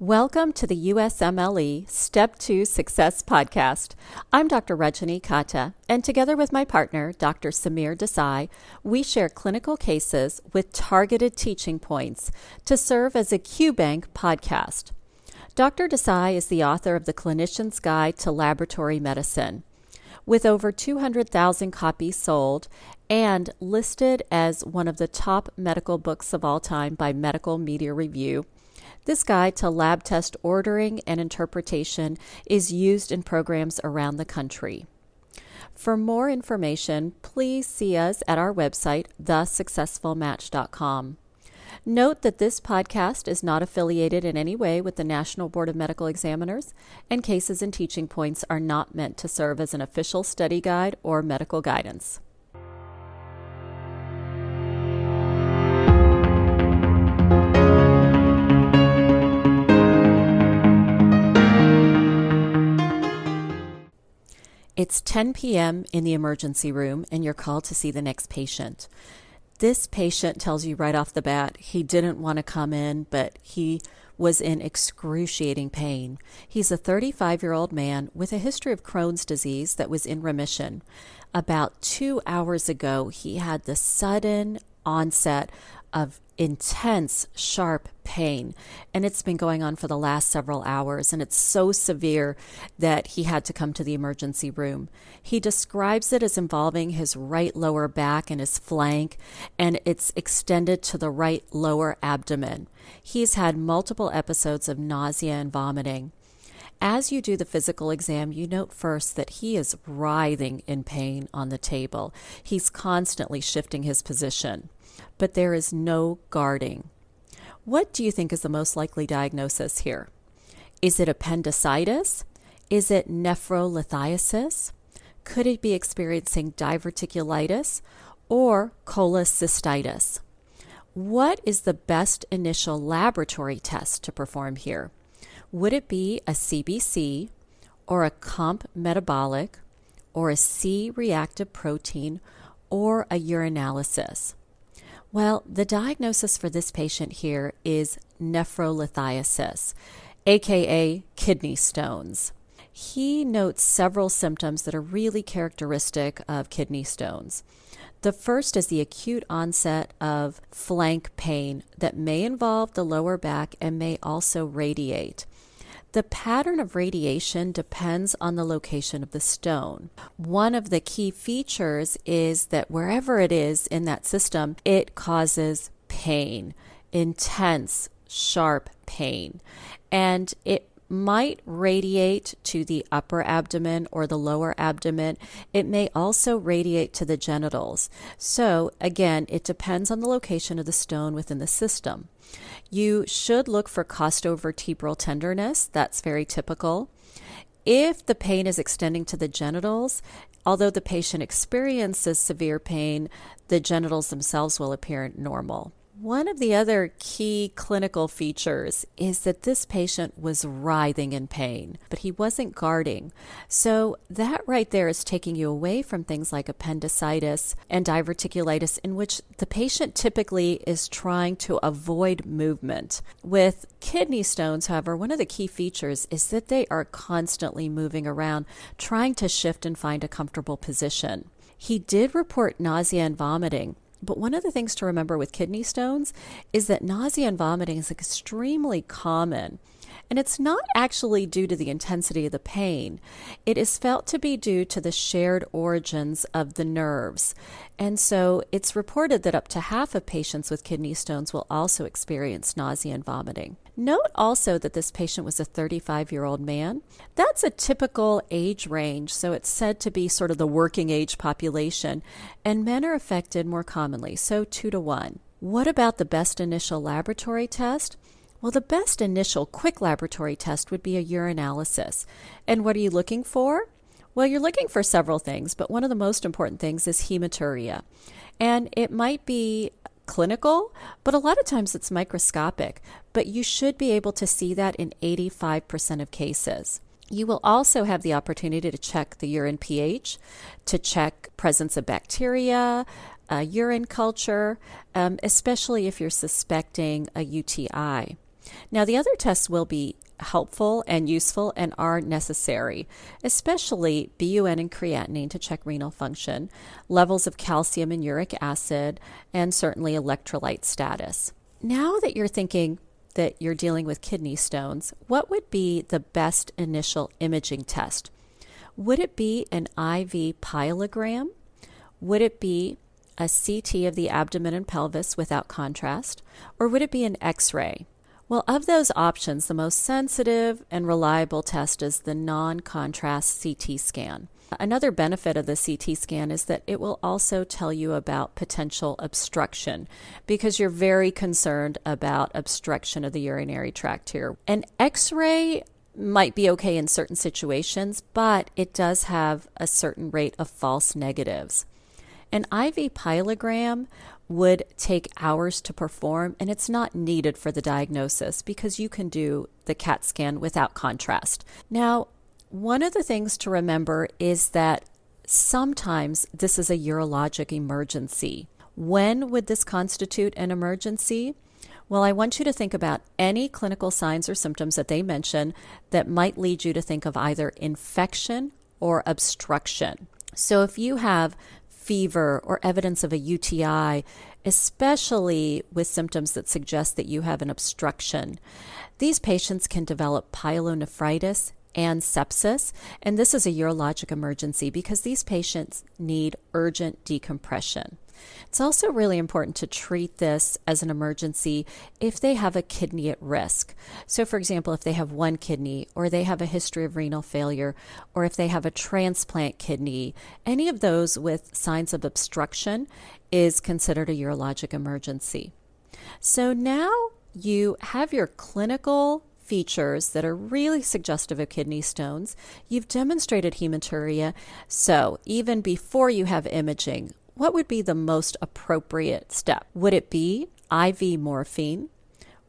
Welcome to the USMLE Step 2 Success Podcast. I'm Dr. Rajani Katta, and together with my partner, Dr. Samir Desai, we share clinical cases with targeted teaching points to serve as a QBank podcast. Dr. Desai is the author of The Clinician's Guide to Laboratory Medicine. With over 200,000 copies sold and listed as one of the top medical books of all time by Medical Media Review, this guide to lab test ordering and interpretation is used in programs around the country. For more information, please see us at our website, thesuccessfulmatch.com. Note that this podcast is not affiliated in any way with the National Board of Medical Examiners, and cases and teaching points are not meant to serve as an official study guide or medical guidance. It's 10 p.m. in the emergency room, and you're called to see the next patient. This patient tells you right off the bat he didn't want to come in, but he was in excruciating pain. He's a 35 year old man with a history of Crohn's disease that was in remission. About two hours ago, he had the sudden onset of intense, sharp pain. And it's been going on for the last several hours. And it's so severe that he had to come to the emergency room. He describes it as involving his right lower back and his flank, and it's extended to the right lower abdomen. He's had multiple episodes of nausea and vomiting. As you do the physical exam, you note first that he is writhing in pain on the table. He's constantly shifting his position but there is no guarding. What do you think is the most likely diagnosis here? Is it appendicitis? Is it nephrolithiasis? Could it be experiencing diverticulitis or cholecystitis? What is the best initial laboratory test to perform here? Would it be a CBC or a comp metabolic or a C reactive protein or a urinalysis? Well, the diagnosis for this patient here is nephrolithiasis, aka kidney stones. He notes several symptoms that are really characteristic of kidney stones. The first is the acute onset of flank pain that may involve the lower back and may also radiate. The pattern of radiation depends on the location of the stone. One of the key features is that wherever it is in that system, it causes pain, intense, sharp pain. And it might radiate to the upper abdomen or the lower abdomen. It may also radiate to the genitals. So, again, it depends on the location of the stone within the system. You should look for costovertebral tenderness. That's very typical. If the pain is extending to the genitals, although the patient experiences severe pain, the genitals themselves will appear normal. One of the other key clinical features is that this patient was writhing in pain, but he wasn't guarding. So, that right there is taking you away from things like appendicitis and diverticulitis, in which the patient typically is trying to avoid movement. With kidney stones, however, one of the key features is that they are constantly moving around, trying to shift and find a comfortable position. He did report nausea and vomiting, but one of the things to remember with kidney stones is that nausea and vomiting is extremely common. And it's not actually due to the intensity of the pain. It is felt to be due to the shared origins of the nerves. And so it's reported that up to half of patients with kidney stones will also experience nausea and vomiting. Note also that this patient was a 35 year old man. That's a typical age range, so it's said to be sort of the working age population, and men are affected more commonly, so 2 to 1. What about the best initial laboratory test? Well, the best initial quick laboratory test would be a urinalysis. And what are you looking for? Well, you're looking for several things, but one of the most important things is hematuria. And it might be clinical, but a lot of times it's microscopic. But you should be able to see that in 85% of cases. You will also have the opportunity to check the urine pH, to check presence of bacteria, urine culture, um, especially if you're suspecting a UTI. Now, the other tests will be helpful and useful and are necessary, especially BUN and creatinine to check renal function, levels of calcium and uric acid, and certainly electrolyte status. Now that you're thinking that you're dealing with kidney stones, what would be the best initial imaging test? Would it be an IV pyelogram? Would it be a CT of the abdomen and pelvis without contrast? Or would it be an X ray? Well, of those options, the most sensitive and reliable test is the non contrast CT scan. Another benefit of the CT scan is that it will also tell you about potential obstruction because you're very concerned about obstruction of the urinary tract here. An x ray might be okay in certain situations, but it does have a certain rate of false negatives. An IV pyelogram would take hours to perform, and it's not needed for the diagnosis because you can do the CAT scan without contrast. Now, one of the things to remember is that sometimes this is a urologic emergency. When would this constitute an emergency? Well, I want you to think about any clinical signs or symptoms that they mention that might lead you to think of either infection or obstruction. So, if you have fever or evidence of a UTI, especially with symptoms that suggest that you have an obstruction, these patients can develop pyelonephritis and sepsis. And this is a urologic emergency because these patients need urgent decompression. It's also really important to treat this as an emergency if they have a kidney at risk. So, for example, if they have one kidney, or they have a history of renal failure, or if they have a transplant kidney, any of those with signs of obstruction is considered a urologic emergency. So now you have your clinical features that are really suggestive of kidney stones. You've demonstrated hematuria, so even before you have imaging, what would be the most appropriate step? Would it be IV morphine?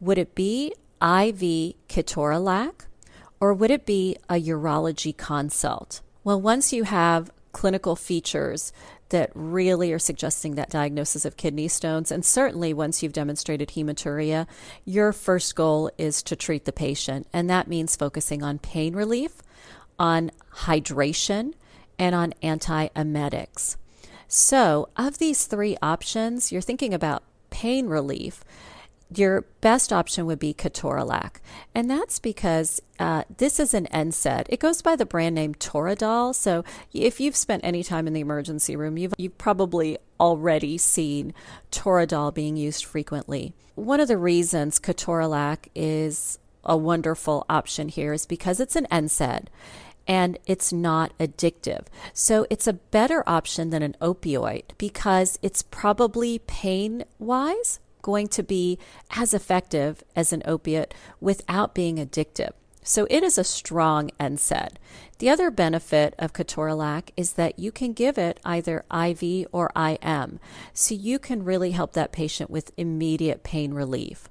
Would it be IV ketorolac? Or would it be a urology consult? Well, once you have clinical features that really are suggesting that diagnosis of kidney stones. And certainly, once you've demonstrated hematuria, your first goal is to treat the patient. And that means focusing on pain relief, on hydration, and on antiemetics. So, of these three options, you're thinking about pain relief your best option would be Ketorolac. And that's because uh, this is an NSAID. It goes by the brand name Toradol. So if you've spent any time in the emergency room, you've, you've probably already seen Toradol being used frequently. One of the reasons Ketorolac is a wonderful option here is because it's an NSAID and it's not addictive. So it's a better option than an opioid because it's probably pain wise going to be as effective as an opiate without being addictive. So it is a strong NSAID. The other benefit of ketorolac is that you can give it either IV or IM, so you can really help that patient with immediate pain relief.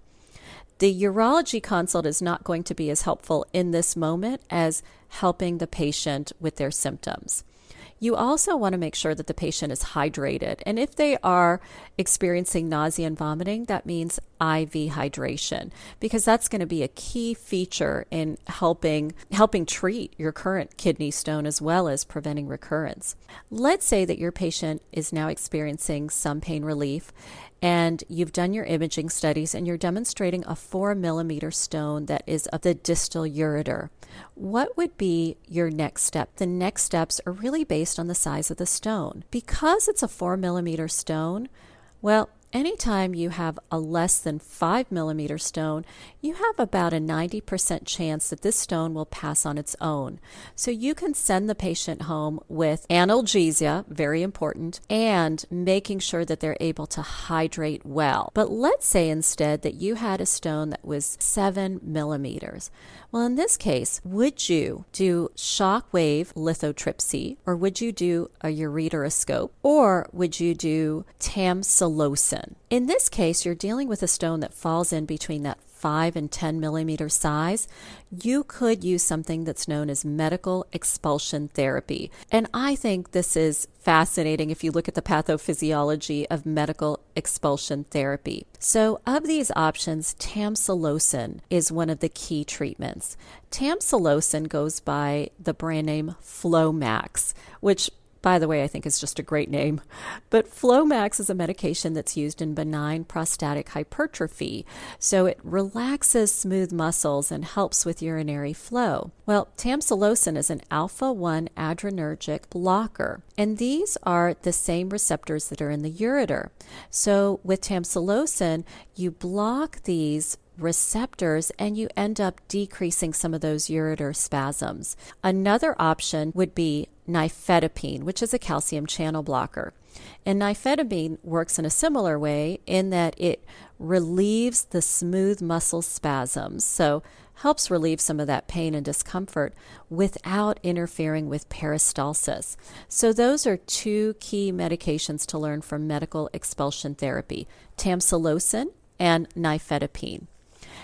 The urology consult is not going to be as helpful in this moment as helping the patient with their symptoms. You also want to make sure that the patient is hydrated. And if they are experiencing nausea and vomiting, that means IV hydration because that's going to be a key feature in helping helping treat your current kidney stone as well as preventing recurrence. Let's say that your patient is now experiencing some pain relief and you've done your imaging studies and you're demonstrating a four millimeter stone that is of the distal ureter. What would be your next step? The next steps are really based on the size of the stone. Because it's a four millimeter stone, well, anytime you have a less than 5 millimeter stone, you have about a 90% chance that this stone will pass on its own. So you can send the patient home with analgesia, very important, and making sure that they're able to hydrate well. But let's say instead that you had a stone that was 7 millimeters. Well, in this case, would you do shock wave lithotripsy or would you do a ureteroscope or would you do tamsulosin? In this case, you're dealing with a stone that falls in between that 5 and 10 millimeter size, you could use something that's known as medical expulsion therapy. And I think this is fascinating if you look at the pathophysiology of medical expulsion therapy. So, of these options, tamsulosin is one of the key treatments. Tamsulosin goes by the brand name Flomax, which by the way, I think it's just a great name. But Flomax is a medication that's used in benign prostatic hypertrophy. So it relaxes smooth muscles and helps with urinary flow. Well, tamsulosin is an alpha 1 adrenergic blocker, and these are the same receptors that are in the ureter. So with tamsulosin, you block these receptors and you end up decreasing some of those ureter spasms. Another option would be nifedipine, which is a calcium channel blocker. And nifedipine works in a similar way in that it relieves the smooth muscle spasms. So helps relieve some of that pain and discomfort without interfering with peristalsis. So those are two key medications to learn from medical expulsion therapy, tamsulosin and nifedipine.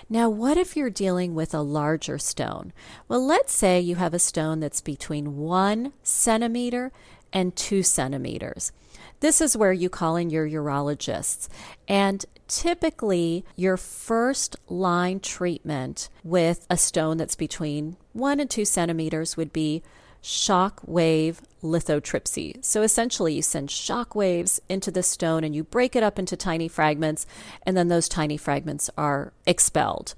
Now, what if you're dealing with a larger stone? Well, let's say you have a stone that's between one centimeter and two centimeters. This is where you call in your urologists. And typically, your first line treatment with a stone that's between one and two centimeters would be shock wave lithotripsy. So essentially, you send shock waves into the stone and you break it up into tiny fragments, and then those tiny fragments are expelled.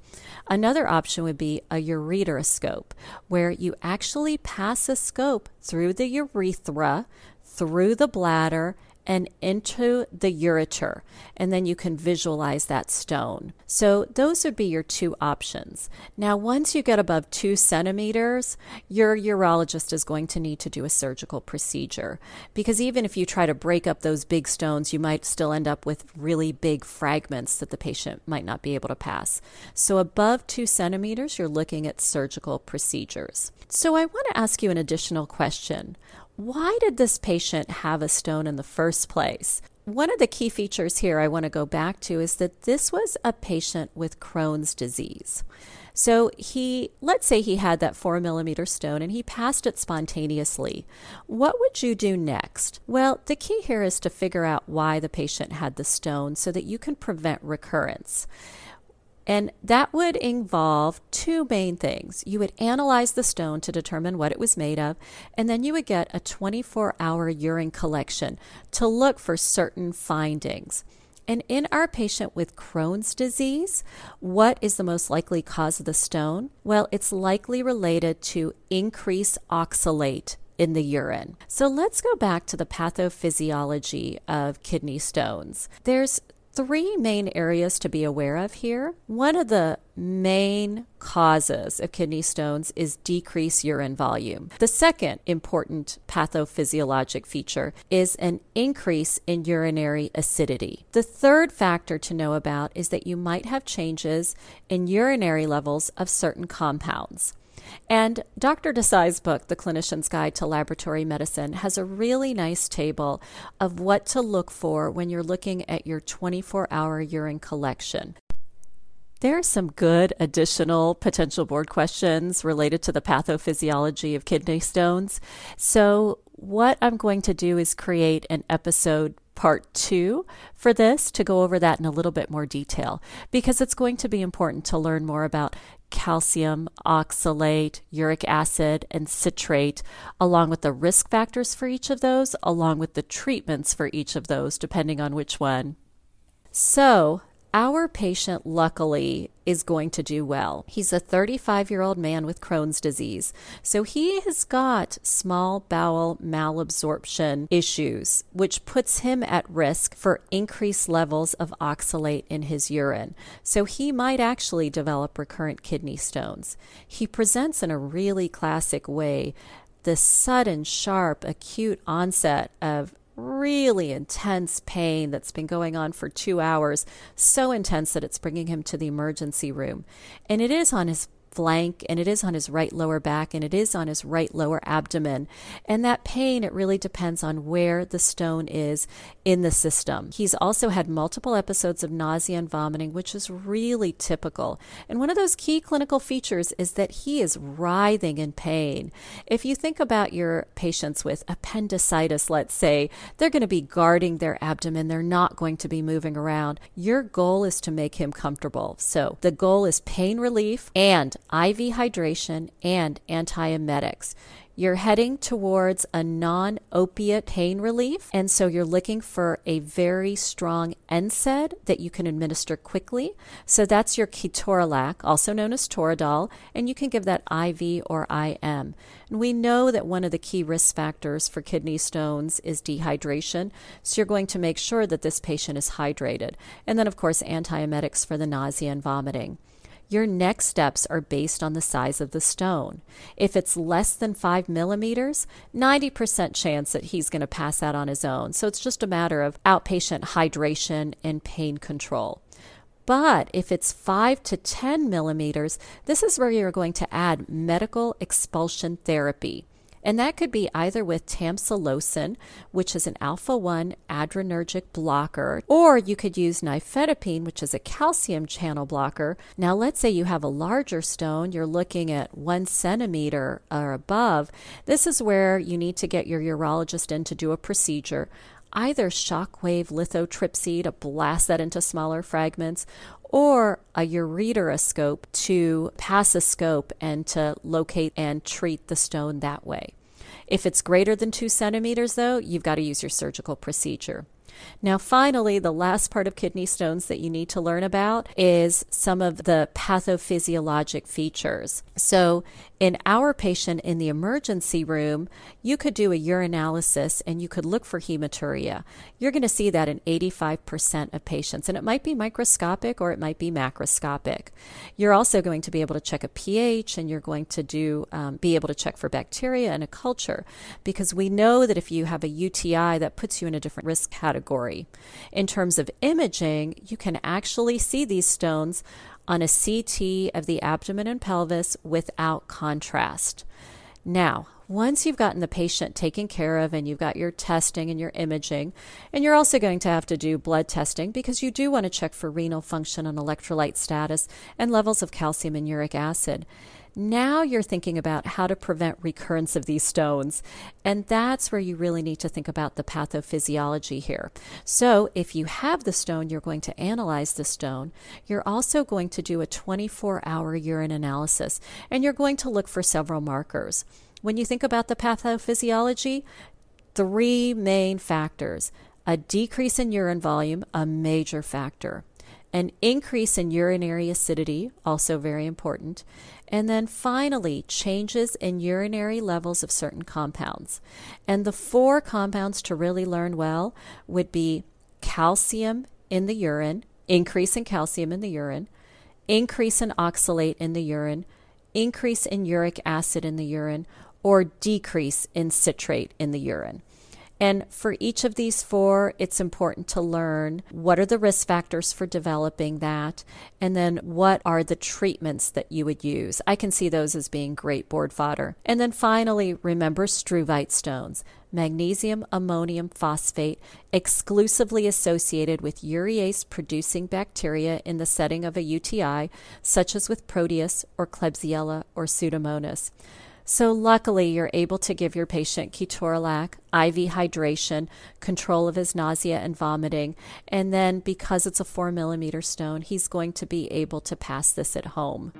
Another option would be a ureteroscope, where you actually pass a scope through the urethra, through the bladder, and into the ureter, and then you can visualize that stone. So, those would be your two options. Now, once you get above two centimeters, your urologist is going to need to do a surgical procedure because even if you try to break up those big stones, you might still end up with really big fragments that the patient might not be able to pass. So, above two centimeters, you're looking at surgical procedures. So, I want to ask you an additional question why did this patient have a stone in the first place? One of the key features here I want to go back to is that this was a patient with Crohn's disease. So he, let's say he had that four millimeter stone and he passed it spontaneously. What would you do next? Well, the key here is to figure out why the patient had the stone so that you can prevent recurrence. And that would involve two main things. You would analyze the stone to determine what it was made of, and then you would get a 24 hour urine collection to look for certain findings. And in our patient with Crohn's disease, what is the most likely cause of the stone? Well, it's likely related to increased oxalate in the urine. So let's go back to the pathophysiology of kidney stones. There's three main areas to be aware of here. One of the main causes of kidney stones is decreased urine volume. The second important pathophysiologic feature is an increase in urinary acidity. The third factor to know about is that you might have changes in urinary levels of certain compounds. And Dr. Desai's book, The Clinician's Guide to Laboratory Medicine, has a really nice table of what to look for when you're looking at your 24 hour urine collection. There are some good additional potential board questions related to the pathophysiology of kidney stones. So, what I'm going to do is create an episode part two for this to go over that in a little bit more detail because it's going to be important to learn more about calcium, oxalate, uric acid, and citrate, along with the risk factors for each of those, along with the treatments for each of those, depending on which one. So, our patient, luckily, is going to do well. He's a 35 year old man with Crohn's disease. So he has got small bowel malabsorption issues, which puts him at risk for increased levels of oxalate in his urine. So he might actually develop recurrent kidney stones. He presents in a really classic way the sudden, sharp, acute onset of really intense pain that's been going on for two hours, so intense that it's bringing him to the emergency room. And it is on his flank and it is on his right lower back and it is on his right lower abdomen. And that pain, it really depends on where the stone is in the system. He's also had multiple episodes of nausea and vomiting, which is really typical. And one of those key clinical features is that he is writhing in pain. If you think about your patients with appendicitis, let's say, they're going to be guarding their abdomen, they're not going to be moving around. Your goal is to make him comfortable. So the goal is pain relief and IV hydration, and antiemetics. You're heading towards a non opiate pain relief, and so you're looking for a very strong NSAID that you can administer quickly. So that's your ketorolac, also known as Toradol, and you can give that IV or IM. And we know that one of the key risk factors for kidney stones is dehydration, so you're going to make sure that this patient is hydrated. And then, of course, antiemetics for the nausea and vomiting. Your next steps are based on the size of the stone. If it's less than five millimeters, 90% chance that he's going to pass out on his own. So it's just a matter of outpatient hydration and pain control. But if it's 5 to 10 millimeters, this is where you're going to add medical expulsion therapy. And that could be either with tamsulosin, which is an alpha 1 adrenergic blocker, or you could use nifedipine, which is a calcium channel blocker. Now, let's say you have a larger stone, you're looking at one centimeter or above. This is where you need to get your urologist in to do a procedure either shockwave lithotripsy to blast that into smaller fragments or a ureteroscope to pass a scope and to locate and treat the stone that way. If it's greater than two centimeters, though, you've got to use your surgical procedure. Now, finally, the last part of kidney stones that you need to learn about is some of the pathophysiologic features. So, in our patient in the emergency room, you could do a urinalysis and you could look for hematuria. You're going to see that in 85% of patients, and it might be microscopic or it might be macroscopic. You're also going to be able to check a pH and you're going to do um, be able to check for bacteria and a culture because we know that if you have a UTI, that puts you in a different risk category. In terms of imaging, you can actually see these stones on a CT of the abdomen and pelvis without contrast. Now, once you've gotten the patient taken care of and you've got your testing and your imaging, and you're also going to have to do blood testing because you do want to check for renal function and electrolyte status and levels of calcium and uric acid. Now you're thinking about how to prevent recurrence of these stones. And that's where you really need to think about the pathophysiology here. So, if you have the stone, you're going to analyze the stone. You're also going to do a 24 hour urine analysis, and you're going to look for several markers. When you think about the pathophysiology, three main factors a decrease in urine volume, a major factor, an increase in urinary acidity, also very important, and then finally, changes in urinary levels of certain compounds. And the four compounds to really learn well would be calcium in the urine, increase in calcium in the urine, increase in oxalate in the urine, increase in uric acid in the urine, or decrease in citrate in the urine. And for each of these four, it's important to learn what are the risk factors for developing that, and then what are the treatments that you would use. I can see those as being great board fodder. And then finally, remember struvite stones, magnesium ammonium phosphate, exclusively associated with urease producing bacteria in the setting of a UTI, such as with Proteus or Klebsiella or Pseudomonas. So, luckily, you're able to give your patient ketorolac, IV hydration, control of his nausea and vomiting. And then, because it's a four millimeter stone, he's going to be able to pass this at home.